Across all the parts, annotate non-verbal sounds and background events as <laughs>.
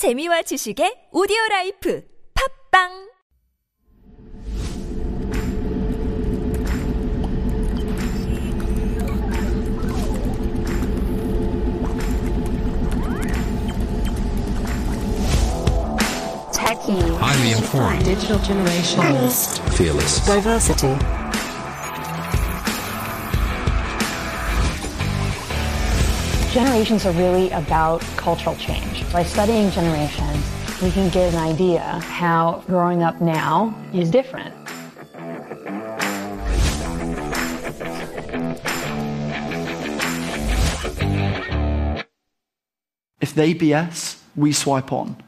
재미와 지식의 오디오 라이프 팝빵 Techie. Highly informed. Digital generation. Fearless. Diversity. Generations are really about cultural change. By studying generations, we can get an idea how growing up now is different. If they BS, we swipe on.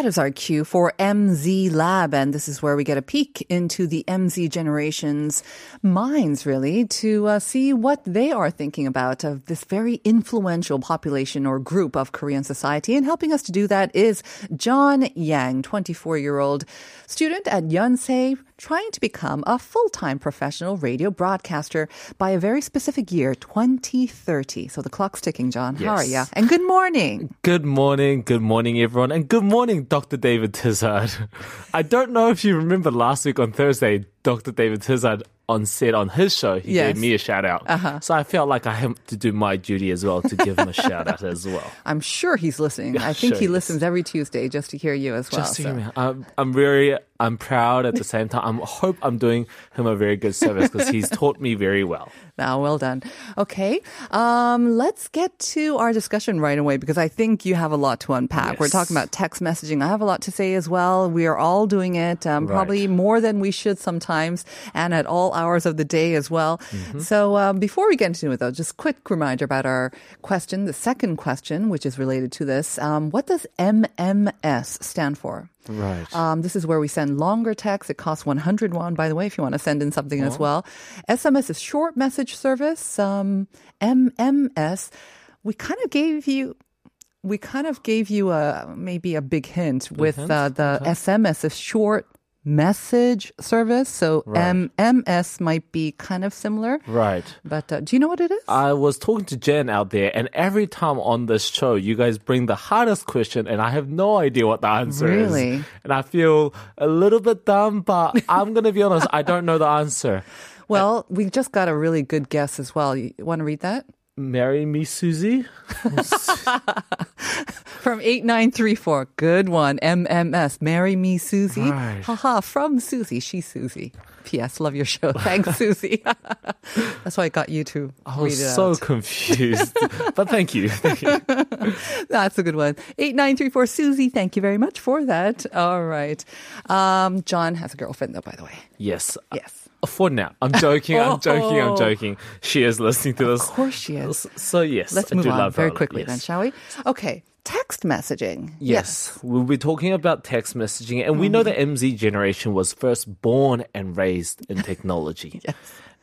That is our cue for MZ Lab, and this is where we get a peek into the MZ generation's minds, really, to uh, see what they are thinking about of this very influential population or group of Korean society. And helping us to do that is John Yang, 24 year old student at Yonsei, trying to become a full time professional radio broadcaster by a very specific year, 2030. So the clock's ticking, John. How are you? And good morning. Good morning, good morning, everyone, and good morning, Dr. David Tizard. <laughs> I don't know if you remember last week on Thursday, Dr. David Tizard on set on his show, he Yes. gave me a shout out. Uh-huh. So I felt like I have to do my duty as well to give him a shout out as well. <laughs> I'm sure he's listening. <laughs> I think sure he he is. listens every Tuesday just to hear you as well. Just to so. hear me. I'm, I'm very, I'm proud at the same time. I hope I'm doing him a very good service because he's taught me very well. Now, <laughs> well done. Okay, um, let's get to our discussion right away because I think you have a lot to unpack. We're talking about text messaging. I have a lot to say as well. We are all doing it, um, Right. probably more than we should sometimes, and at all hours of the day as well. Mm-hmm. So, um, before we get into it, though, just quick reminder about our question, the second question, which is related to this. Um, what does MMS stand for? Right. Um, this is where we send longer text. It costs 100 won, by the way, if you want to send in something as well. SMS is short message service. Um, MMS, we kind of gave you. We kind of gave you a maybe a big hint with uh, the SMS is short message service. So Right. MMS might be kind of similar. right. But uh, do you know what it is? I was talking to Jen out there, and every time on this show, you guys bring the hardest question, and I have no idea what the answer Really? is. And I feel a little bit dumb, but I'm going to be honest, I don't know the answer. <laughs> well, we just got a really good guess as well. You want to read that? Marry me, Susie? <laughs> From 8934. Good one. MMS. Marry me, Susie. Right. Haha. From Susie. She's Susie. P.S. Love your show. <laughs> Thanks, Susie. <laughs> That's why I got you to I was so out. confused. but thank you. Thank you. That's a good one. 8934 Susie. Thank you very much for that. All right. Um, John has a girlfriend, though, by the way. Yes. Yes. For now. I'm joking. I'm <laughs> oh. joking. I'm Oh. joking. She is listening to this. Of course she is. So, yes. Let's I move do on very quickly Yes. then, shall we? Okay. Text messaging. Yes. We'll be talking about text messaging. And we know the MZ generation was first born and raised in <laughs> technology. Yes.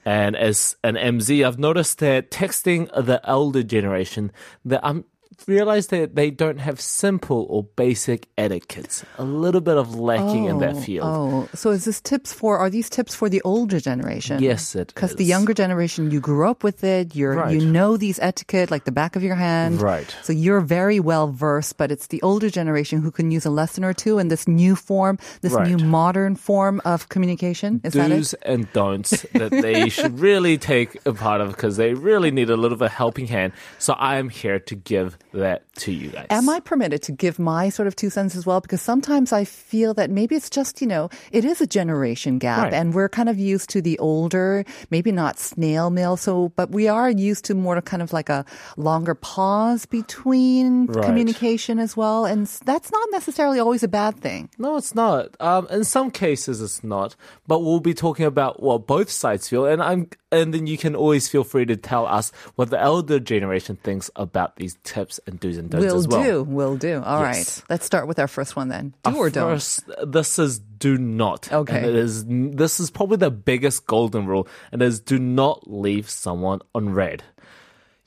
And as an MZ, I've noticed that texting the elder generation, that I'm um, realized that they don't have simple or basic etiquettes. A little bit of lacking in that oh, field. Oh, so is this tips for, are these tips for the older generation? Yes, it Because the younger generation, you grew up with it, you're, Right. you know these etiquette like the back of your hand. Right. So you're very well versed, but it's the older generation who can use a lesson or two in this new form, this Right. new modern form of communication. Is that do's it? and don'ts that they <laughs> should really take a part of because they really need a little bit of a helping hand. So I am here to give that to you guys. Am I permitted to give my sort of two cents as well? Because sometimes I feel that maybe it's just, you know, it is a generation gap Right. and we're kind of used to the older, maybe not snail mail. So, but we are used to more kind of like a longer pause between Right. communication as well. And that's not necessarily always a bad thing. No, it's not. Um, in some cases, it's not. But we'll be talking about what both sides feel, and I'm, and then you can always feel free to tell us what the elder generation thinks about these tips and do's and don'ts Will as well. Will do. Will do. All right. Yes. Let's start with our first one then. Do Uh, or don't? First, this is do not. Okay. And it is. This is probably the biggest golden rule, and it is do not leave someone unread.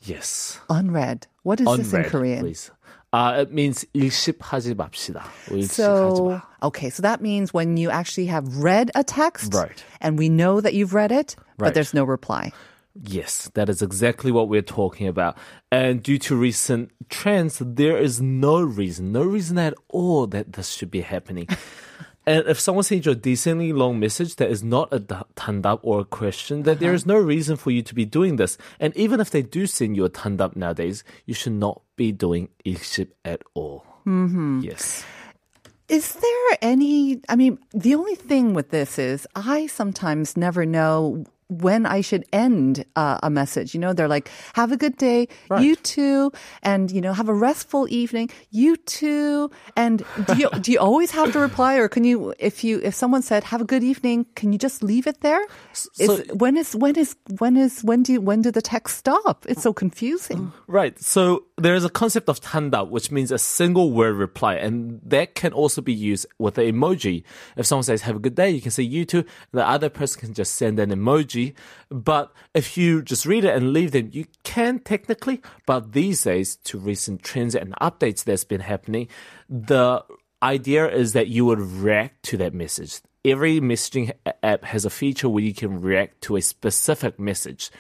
Yes. Unread. What is this in Korean? please. Uh, it means 일십하지 맙시다. 일십하지 So, 마. okay, so that means when you actually have read a text, Right. and we know that you've read it, but Right. there's no reply. Yes, that is exactly what we're talking about. And due to recent trends, there is no reason, no reason at all that this should be happening. <laughs> and if someone sends you a decently long message that is not a tandap or a question, then there is no reason for you to be doing this. And even if they do send you a tandap nowadays, you should not be doing ikship at all. Mm-hmm. Yes. Is there any? I mean, the only thing with this is I sometimes never know when I should end uh, a message. You know, they're like, "Have a good day, you too," and you know, "Have a restful evening, you too." And do you do you always have to reply, or can you, if you if someone said, "Have a good evening," can you just leave it there? so- is, when is when is when is when do you, when do the text stop? It's so confusing. Right. So there is a concept of tanda, which means a single word reply, and that can also be used with an emoji. If someone says "Have a good day," you can say "You too." The other person can just send an emoji. But if you just read it and leave them, you can technically. But these days, to recent trends and updates that's been happening, the idea is that you would react to that message. Every messaging app has a feature where you can react to a specific message.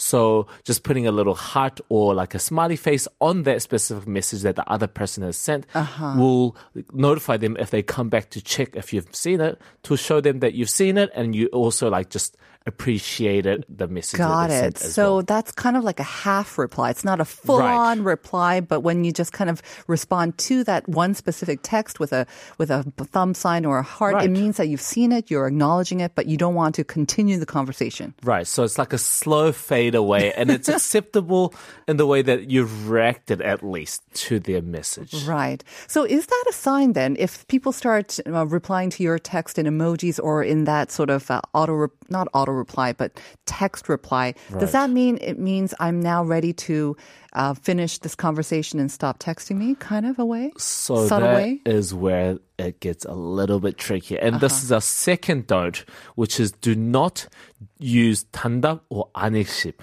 So just putting a little heart or like a smiley face on that specific message that the other person has sent uh-huh. will notify them if they come back to check if you've seen it to show them that you've seen it and you also like just appreciated the message. Got it. So well. that's kind of like a half reply. It's not a full on reply, but when you just kind of respond to that one specific text with a with a thumb sign or a heart, Right. it means that you've seen it, you're acknowledging it, but you don't want to continue the conversation. Right. So it's like a slow fade away and it's <laughs> acceptable in the way that you've reacted at least to their message. Right. So is that a sign then if people start uh, replying to your text in emojis or in that sort of uh, auto not auto reply but text reply, does that mean it means I'm now ready to uh, finish this conversation and stop texting me kind of a way? So Subtle that way? is where it gets a little bit tricky. And Uh-huh. this is our second don't, which is do not use tandap or anikship.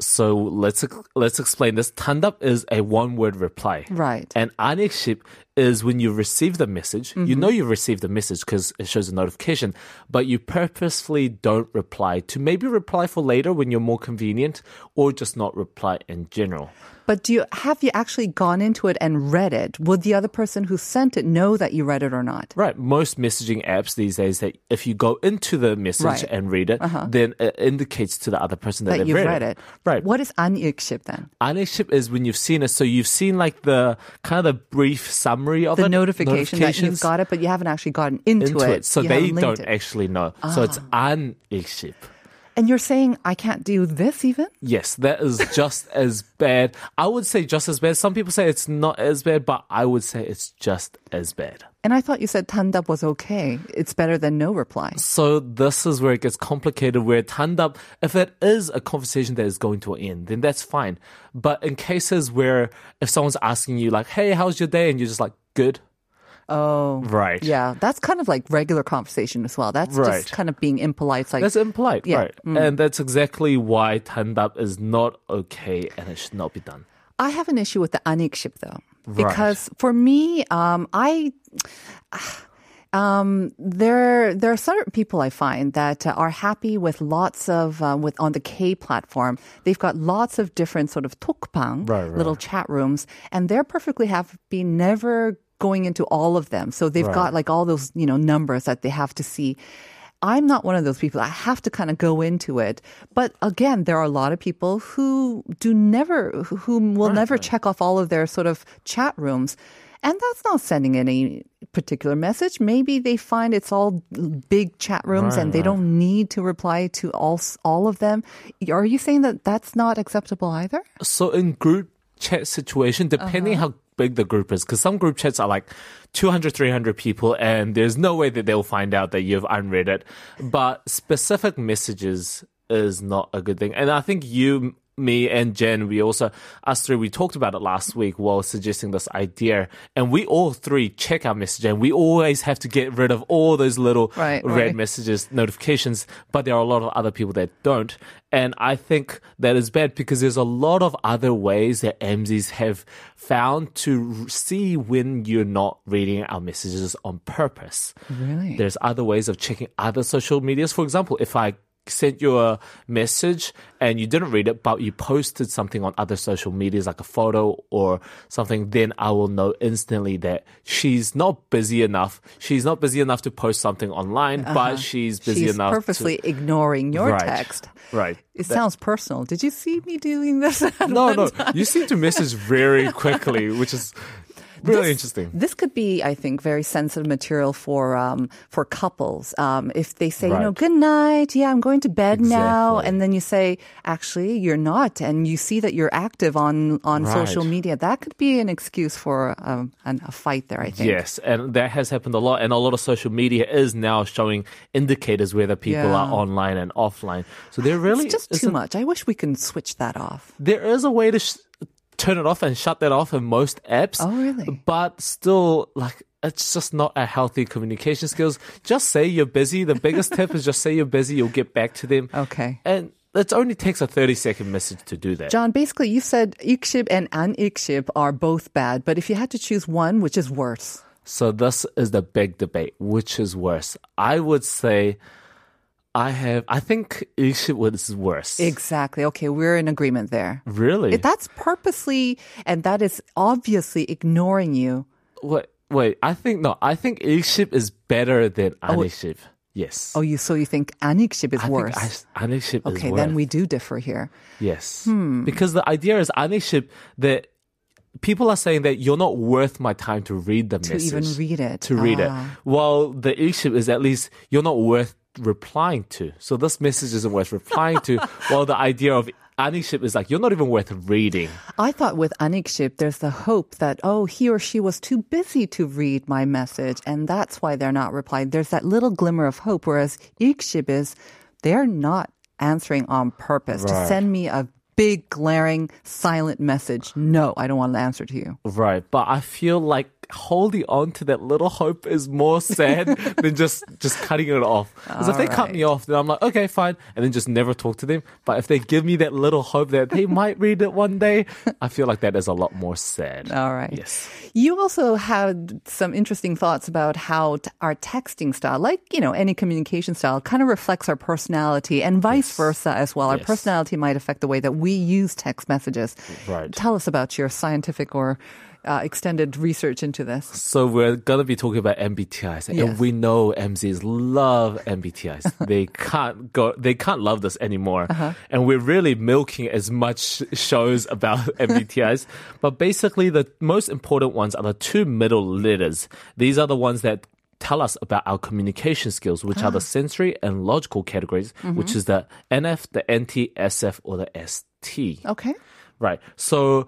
So let's let's explain this. Tandap is a one word reply. Right. And anikship is when you receive the message. You Mm-hmm. know you've received the message because it shows a notification, but you purposefully don't reply to maybe reply for later when you're more convenient or just not reply in general. But do you have you actually gone into it and read it? Would the other person who sent it know that you read it or not? Right. Most messaging apps these days that if you go into the message Right. Uh-huh. and read it, then it indicates to the other person that, That they've you've read, read it. Right. What is anikship then? Anikship is when you've seen it. So you've seen like the kind of the brief summary of The it. notification that you've got it, but you haven't actually gotten into, into it. So You they don't it. Ah. actually know. So it's anikship. And you're saying I can't do this even? Yes, that is just <laughs> as bad. I would say just as bad. Some people say it's not as bad, but I would say it's just as bad. And I thought you said tandap was okay. It's better than no reply. So this is where it gets complicated. Where tandap, if it is a conversation that is going to end, then that's fine. But in cases where if someone's asking you like, "Hey, how's your day?" and you're just like, "Good," Oh. right? Yeah, that's kind of like regular conversation as well. That's Right. just kind of being impolite. It's like, That's impolite, Yeah. right? And that's exactly why tandap is not okay and it should not be done. I have an issue with the anikship though, because for me, um, I. <sighs> Um, there, there are certain people I find that uh, are happy with lots of uh, with on the K platform. They've got lots of different sort of tokpang, Right, right. little chat rooms, and they're perfectly happy never going into all of them. So they've got like all those you know numbers that they have to see. I'm not one of those people. I have to kind of go into it. But again, there are a lot of people who do never, who will never check off all of their sort of chat rooms. And that's not sending any particular message. Maybe they find it's all big chat rooms and they don't need to reply to all all of them. Are you saying that that's not acceptable either? So in group chat situation, depending uh-huh. how big the group is, because some group chats are like 200, 300 people, and there's no way that they'll find out that you've unread it. But specific messages is not a good thing. And I think you, me, and Jen, we also, us three, we talked about it last week while suggesting this idea. And we all three check our message, and we always have to get rid of all those little Right, red right. messages, notifications, but there are a lot of other people that don't. And I think that is bad because there's a lot of other ways that MZs have found to see when you're not reading our messages on purpose. Really? There's other ways of checking other social medias. For example, if I sent you a message and you didn't read it, but you posted something on other social medias like a photo or something, then I will know instantly that she's not busy enough. She's not busy enough to post something online, but she's busy Uh-huh. She's enough purposely to. ignoring your Right. text. Right. It That- sounds personal. Did you see me doing this? <laughs> No, no. You seem to message very quickly, which is really This- interesting. This could be, I think, very sensitive material for um, for couples. Um, if they say, you know, good night, yeah, I'm going to bed now, and then you say, actually, you're not, and you see that you're active on on Right. social media, that could be an excuse for um, an, a fight there. I think. Yes, and that has happened a lot. And a lot of social media is now showing indicators whether people Yeah. are online and offline. So there really it's just too much. I wish we can switch that off. There is a way to sh- turn it off and shut that off in most apps. Oh, really? But still, like, it's just not a healthy communication skills. Just say you're busy. The biggest <laughs> tip is just say you're busy. You'll get back to them. Okay. And it only takes a 30 second message to do that. John, basically, you said ikshib and anikshib are both bad, but if you had to choose one, which is worse? So this is the big debate. Which is worse? I would say I have, I think Ikship was worse. Exactly. Okay, we're in agreement there. Really? If That's purposely, and that is obviously ignoring you. Wait, wait. I think no. I think Ilship is better than Aniship. Yes. Oh, you so you think anikshib is I worse? think Aniship is okay, worse. then we do differ here. Yes. Because the idea is Aniship that people are saying that you're not worth my time to read the To message. even read it. To read it. Ah. While the Ilship is at least you're not worth replying to. So this message isn't worth replying to. <laughs> while the idea of Anikship is like you're not even worth reading. I thought with Anikship, there's the hope that, oh, he or she was too busy to read my message, and that's why they're not replying. There's that little glimmer of hope, whereas ikshib is, they're not answering on purpose to send me a big, glaring, silent message. No, I don't want to answer to you. Right, but I feel like holding on to that little hope is more sad <laughs> than just just cutting it off. Because if they cut me off, then I'm like, okay, fine, and then just never talk to them. But if they give me that little hope that they might read it one day, I feel like that is a lot more sad. All right. Yes. You also had some interesting thoughts about how t- our texting style, like, you know, any communication style, kind of reflects our personality and vice versa as well. Our Yes. personality might affect the way that we use text messages. Right. Tell us about your scientific or uh, extended research into this. So we're gonna be talking about MBTIs, Yes. and we know MZs love MBTIs. <laughs> they can't go, they can't love this anymore, Uh-huh. and we're really milking as much shows about <laughs> MBTIs. But basically, the most important ones are the two middle letters. These are the ones that tell us about our communication skills, which Ah. are the sensory and logical categories, Mm-hmm. which is the NF, the NT, SF, or the ST. Okay. Right. So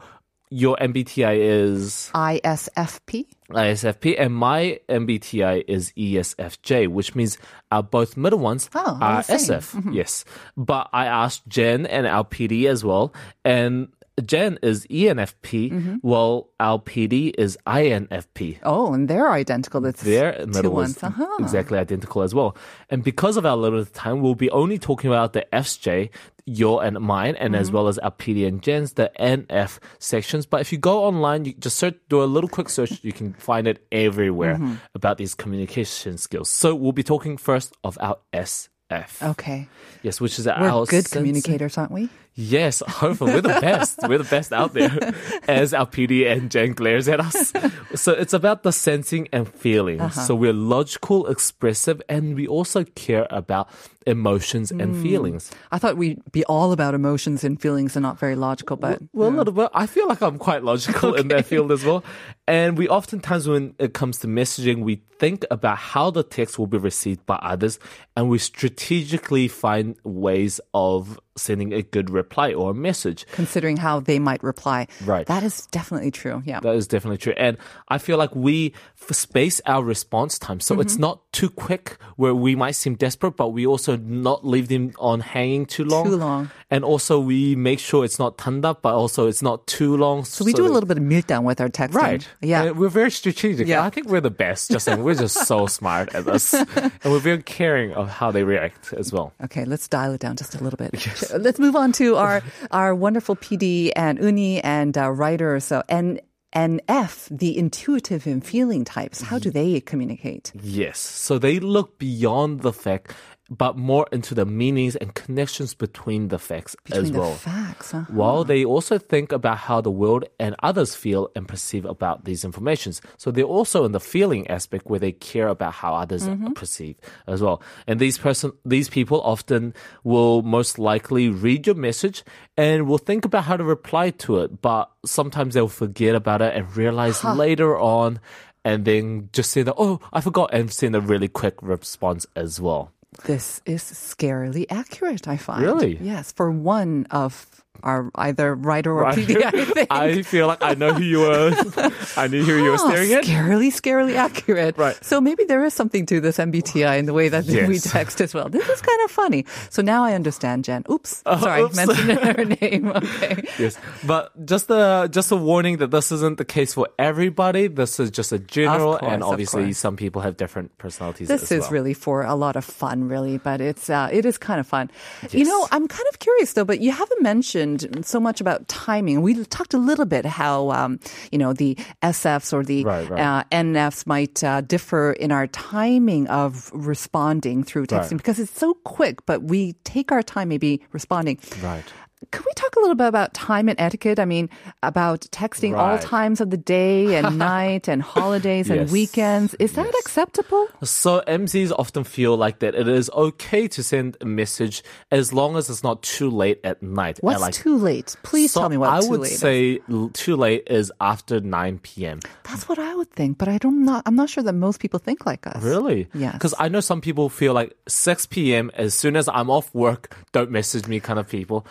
your MBTI is ISFP. ISFP, and my MBTI is ESFJ, which means our both middle ones Oh, are same. Mm-hmm. SF. Yes, but I asked Jen and our PD as well, and Jen is ENFP, Mm-hmm. while our PD is INFP. Oh, and they're identical. That's two middle ones. Uh-huh. exactly identical as well. And because of our limited time, we'll be only talking about the FJ, your and mine, and Mm-hmm. as well as our PD and Jen's, the NF sections. But if you go online, you just search, do a little quick search, you can find it everywhere Mm-hmm. about these communication skills. So we'll be talking first of our SF. Okay. Yes, which is We're our good sense- communicators, aren't we? Yes, hopefully we're the best. we're the best out there <laughs> as our PD and Jen glares at us. So it's about the sensing and feeling. Uh-huh. So we're logical, expressive, and we also care about emotions and Mm. feelings. I thought we'd be all about emotions and feelings and not very logical, but Well, a little bit. I feel like I'm quite logical in that field as well. <laughs> And we oftentimes, when it comes to messaging, we think about how the text will be received by others, and we strategically find ways of sending a good reply or a message. considering how they might reply. Right. That is definitely true. Yeah. That is definitely true. And I feel like we space our response time. So it's Mm-hmm. not too quick where we might seem desperate, but we also not leave them on hanging too long. Too long. And also we make sure it's not tanda, but also it's not too long. so we do a little bit of mildown with our texting. Right. Yeah. And we're very strategic. Yeah. I think we're the best. Just saying, we're just so <laughs> smart at this. And we're very caring of how they react as well. Okay, let's dial it down just a little bit. <laughs> Let's move on to our our wonderful PD and Uni and uh, writer. So and and F, the intuitive and feeling types. How do they communicate? Yes. So they look beyond the fact but more into the meanings and connections between the facts Between as the well. facts. Uh-huh. While they also think about how the world and others feel and perceive about these informations. So they're also in the feeling aspect where they care about how others Mm-hmm. perceive as well. And these person, these people often will most likely read your message and will think about how to reply to it, but sometimes they'll forget about it and realize later on and then just say that, oh, I forgot and send a really quick response as well. This is scarily accurate, I find. Really? Yes, for one of our either writer or. PD, I <laughs> think. I feel like I know who you were. <laughs> I knew who you were Oh, staring at. Scarily, scarily accurate. Right. So maybe there is something to this MBTI in the way that we text as well. This is kind of funny. So now I understand, Jen. Oops. Sorry, Oh, oops. mentioned <laughs> her name. Okay. Yes, but just a just a warning that this isn't the case for everybody. This is just a general, course, and obviously some people have different personalities. This is well. really for a lot of fun, really, but it's uh, it is kind of fun. You know, I'm kind of curious though, but you haven't mentioned so much about timing. We talked a little bit how um, you know the SFs or the Right, right. Uh, NFs might uh, differ in our timing of responding through texting Right. because it's so quick, but we take our time maybe responding. right. Could we talk a little bit about time and etiquette? I mean, about texting all times of the day and <laughs> night and holidays and Yes. weekends. Is that Yes. acceptable? So MZs often feel like that it is okay to send a message as long as it's not too late at night. And What's like, too late? Please so tell me what I too would is. say l- too late is after 9 p.m. That's what I would think, but I don't not I'm not sure that most people think like us. Really? Yeah. Because I know some people feel like 6 p.m. as soon as I'm off work, don't message me kind of people.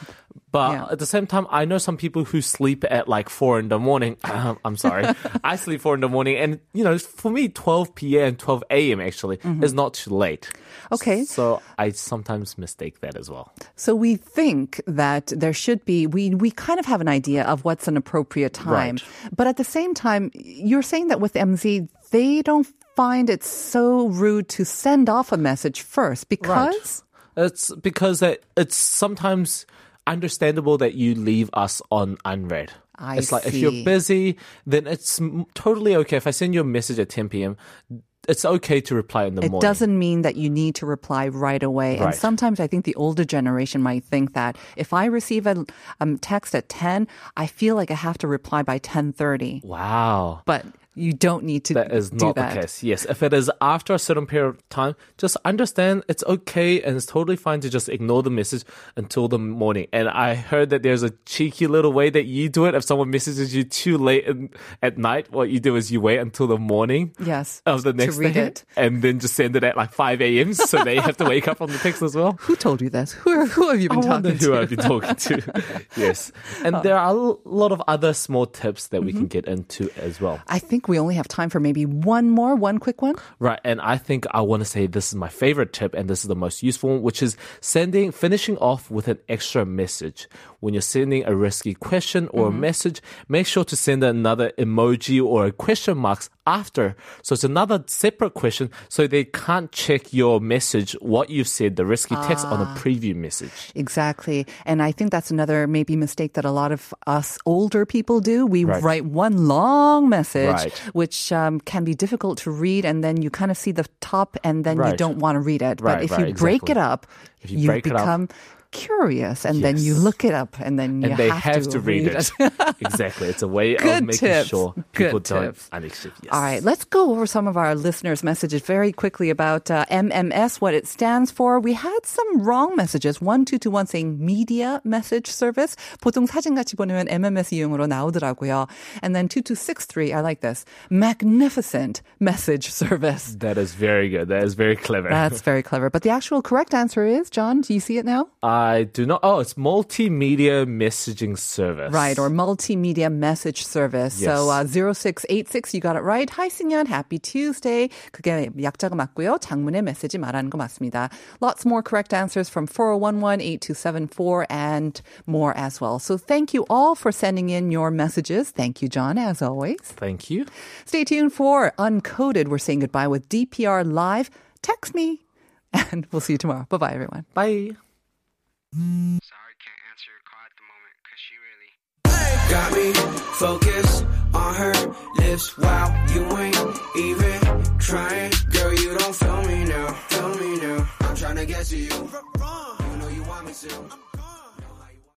But Yeah. at the same time, I know some people who sleep at like 4 in the morning. <laughs> I'm sorry. <laughs> I sleep 4 in the morning. And, you know, for me, 12 p.m., 12 a.m. actually Mm-hmm. is not too late. Okay. So I sometimes mistake that as well. So we think that there should be we we kind of have an idea of what's an appropriate time. Right. But at the same time, you're saying that with MZ they don't find it so rude to send off a message first because It's because it, it's sometimes understandable that you leave us on unread. I it's like if you're busy, then it's totally okay. If I send you a message at 10 p.m., it's okay to reply in the it morning. It doesn't mean that you need to reply right away. And sometimes I think the older generation might think that if I receive a um, text at 10, I feel like I have to reply by 10:30. Wow. But you don't need to That is not that. the case. Yes, if it is after a certain period of time, just understand it's okay and it's totally fine to just ignore the message until the morning. And I heard that there's a cheeky little way that you do it. If someone messages you too late in, at night, what you do is you wait until the morning Yes. of the next day, it. and then just send it at like 5 a.m. so they have to wake up on the text as well. Who told you this? Who, who have you been I talking who to? I've you been talking to. <laughs> yes. And oh. there are a lot of other small tips that we mm-hmm. can get into as well. I think we only have time for maybe one more, one quick one. Right, and I think I want to say this is my favorite tip, and this is the most useful one, which is sending, finishing off with an extra message. When you're sending a risky question or a mm-hmm. message, make sure to send another emoji or a question marks after. So it's another separate question, so they can't check your message, what you've said, the risky text on a ah. preview message. Exactly. And I think that's another maybe mistake that a lot of us older people do. We Right. write one long message, Right. Which um, can be difficult to read. And then you kind of see the top and then you don't want to read it. but if right, you break exactly. it up, If you break it up- become curious and then you Yes. look it up and then you And they have, have, to, read it. <laughs> exactly. It's a way Good of making tips. sure Good people don't tips. unexchange. Yes. All right, let's go over some of our listeners' messages very quickly about uh, MMS, what it stands for. We had some wrong messages. 1221 saying media message service. 보통 사진 같이 보내면 MMS 이용으로 나오더라고요. And then 2263, I like this. Magnificent message service. That is very good. That is very clever. That's very clever. But the actual correct answer is, John, do you see it now? I do not. Oh, it's multimedia messaging service. Right, or multimedia message service. So uh, 0686, you got it right. Hi, 승현. Happy Tuesday. 그게 약자가 맞고요. 장문의 메시지 말하는 거 맞습니다. Lots more correct answers from 4011-8274 and more as well. So thank you all for sending in your messages. Thank you, John, as always. Thank you. Stay tuned for Uncoded. We're saying goodbye with DPR Live. Text me. And <laughs> we'll see you tomorrow. Bye-bye, everyone. Bye. Sorry, can't answer your call at the moment because she really got me focused on her lips. Wow, you ain't even trying, girl. You don't feel me now, feel me now. I'm trying to get to you. You know you want me to.